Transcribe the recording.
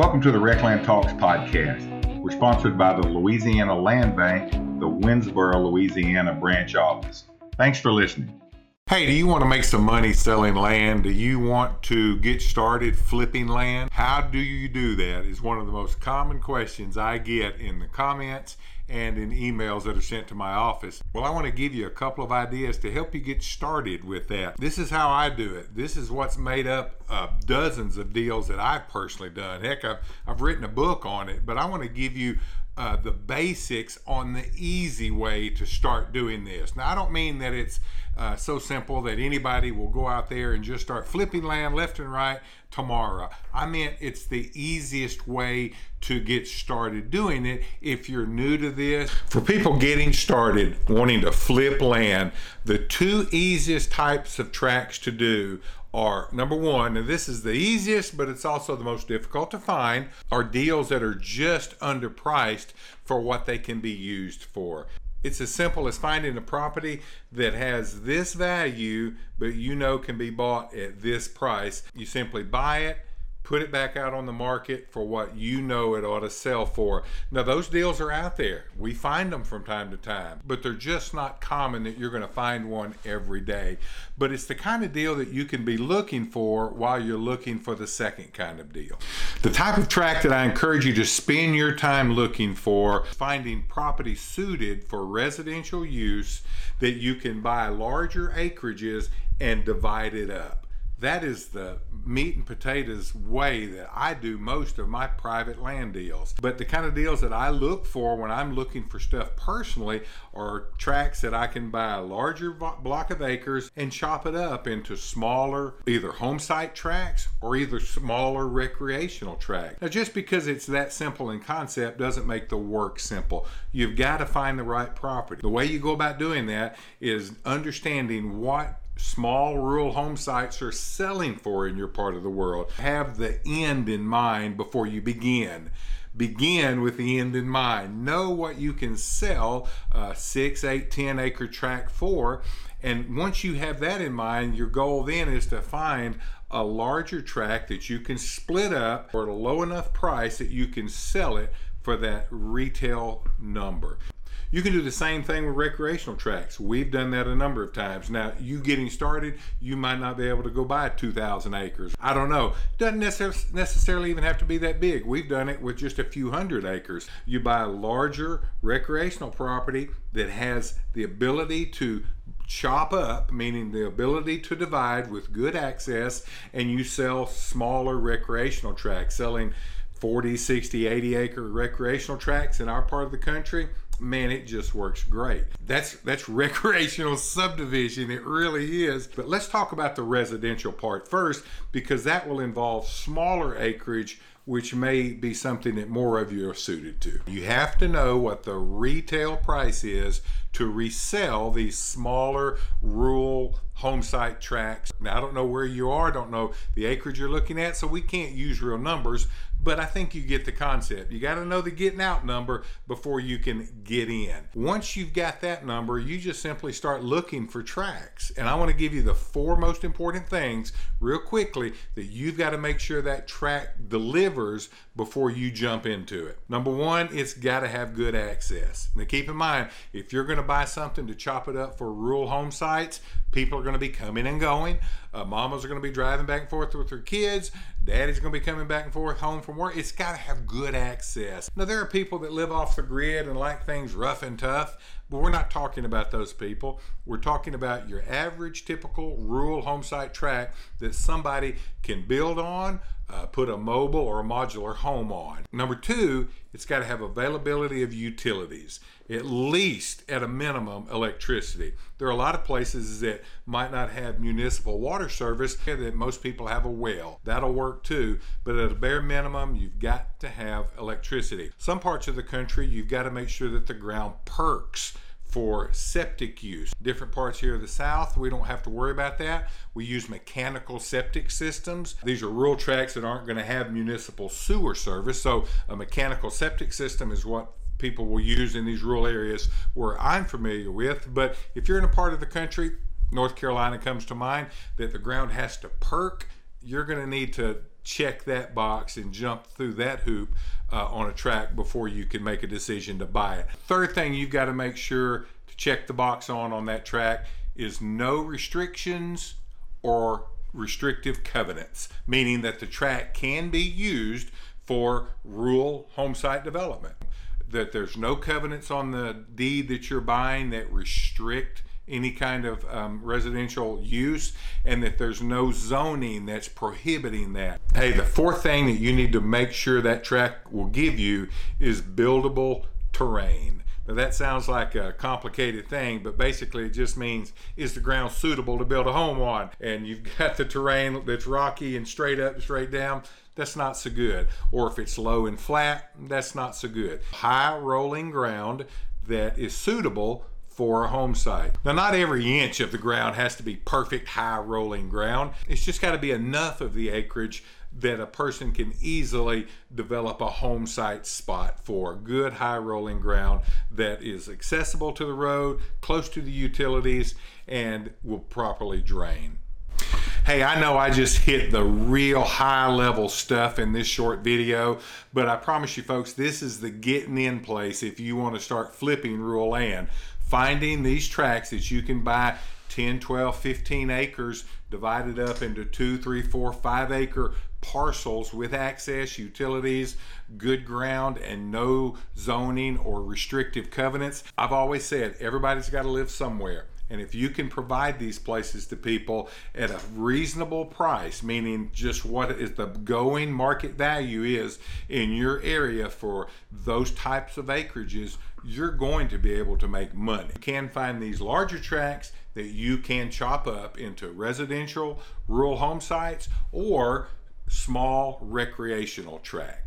Welcome to the Recland Talks podcast. We're sponsored by the Louisiana Land Bank, the Winnsboro, Louisiana branch office. Thanks for listening. Hey, do you want to make some money selling land? Do you want to get started flipping land? How do you do that? Is one of the most common questions I get in the comments and in emails that are sent to my office. Well, I want to give you a couple of ideas to help you get started with that. This is how I do it. This is what's made up of dozens of deals that I've personally done. Heck, I've, I've written a book on it, but I want to give you uh, the basics on the easy way to start doing this. Now, I don't mean that it's uh, so simple that anybody will go out there and just start flipping land left and right tomorrow. I meant it's the easiest way to get started doing it if you're new to this. For people getting started wanting to flip land, the two easiest types of tracks to do are number one, and this is the easiest, but it's also the most difficult to find, are deals that are just underpriced for what they can be used for. It's as simple as finding a property that has this value, but you know can be bought at this price. You simply buy it put it back out on the market for what you know it ought to sell for. Now, those deals are out there. We find them from time to time, but they're just not common that you're going to find one every day. But it's the kind of deal that you can be looking for while you're looking for the second kind of deal. The type of track that I encourage you to spend your time looking for, finding property suited for residential use that you can buy larger acreages and divide it up that is the meat and potatoes way that I do most of my private land deals. But the kind of deals that I look for when I'm looking for stuff personally are tracks that I can buy a larger block of acres and chop it up into smaller, either home site tracks or either smaller recreational tracks. Now, just because it's that simple in concept doesn't make the work simple. You've got to find the right property. The way you go about doing that is understanding what small rural home sites are selling for in your part of the world. Have the end in mind before you begin. Begin with the end in mind. Know what you can sell a six, eight, ten acre tract for. And once you have that in mind, your goal then is to find a larger tract that you can split up for a low enough price that you can sell it for that retail number. You can do the same thing with recreational tracks. We've done that a number of times. Now, you getting started, you might not be able to go buy 2,000 acres. I don't know. Doesn't necessarily even have to be that big. We've done it with just a few hundred acres. You buy a larger recreational property that has the ability to chop up, meaning the ability to divide with good access, and you sell smaller recreational tracks, selling 40, 60, 80 acre recreational tracks in our part of the country man, it just works great. That's that's recreational subdivision. It really is. But let's talk about the residential part first because that will involve smaller acreage which may be something that more of you are suited to. You have to know what the retail price is to resell these smaller rural home site tracks. Now, I don't know where you are, don't know the acreage you're looking at, so we can't use real numbers, but I think you get the concept. You got to know the getting out number before you can get in. Once you've got that number, you just simply start looking for tracks. And I want to give you the four most important things real quickly that you've got to make sure that track delivers before you jump into it. Number one, it's got to have good access. Now, keep in mind, if you're going to buy something to chop it up for rural home sites, people are going to be coming and going. Uh, mamas are going to be driving back and forth with their kids. Daddy's going to be coming back and forth home from work. It's got to have good access. Now, there are people that live off the grid and like things rough and tough, but we're not talking about those people. We're talking about your average, typical rural home site tract that somebody can build on, uh, put a mobile or a modular home on. Number two, it's got to have availability of utilities, at least at a minimum, electricity. There are a lot of places that might not have municipal water service that most people have a well. That'll work too, but at a bare minimum, you've got to have electricity. Some parts of the country, you've got to make sure that the ground perks for septic use. Different parts here of the South, we don't have to worry about that. We use mechanical septic systems. These are rural tracts that aren't going to have municipal sewer service, so a mechanical septic system is what people will use in these rural areas where I'm familiar with. But if you're in a part of the country, North Carolina comes to mind, that the ground has to perk, you're going to need to check that box and jump through that hoop uh, on a track before you can make a decision to buy it. Third thing you've got to make sure to check the box on on that track is no restrictions or restrictive covenants, meaning that the track can be used for rural home site development. That there's no covenants on the deed that you're buying that restrict any kind of um, residential use and that there's no zoning that's prohibiting that. Hey, the fourth thing that you need to make sure that track will give you is buildable terrain. Now that sounds like a complicated thing, but basically it just means is the ground suitable to build a home on? And you've got the terrain that's rocky and straight up, straight down, that's not so good. Or if it's low and flat, that's not so good. High rolling ground that is suitable for a home site. Now, not every inch of the ground has to be perfect high rolling ground. It's just got to be enough of the acreage that a person can easily develop a home site spot for good high rolling ground that is accessible to the road, close to the utilities, and will properly drain. Hey, I know I just hit the real high level stuff in this short video, but I promise you folks, this is the getting in place if you want to start flipping rural land finding these tracks that you can buy 10, 12, 15 acres divided up into two, three, four, five acre parcels with access, utilities, good ground, and no zoning or restrictive covenants. I've always said everybody's got to live somewhere. And if you can provide these places to people at a reasonable price, meaning just what is the going market value is in your area for those types of acreages, you're going to be able to make money. You can find these larger tracts that you can chop up into residential, rural home sites, or small recreational tracts.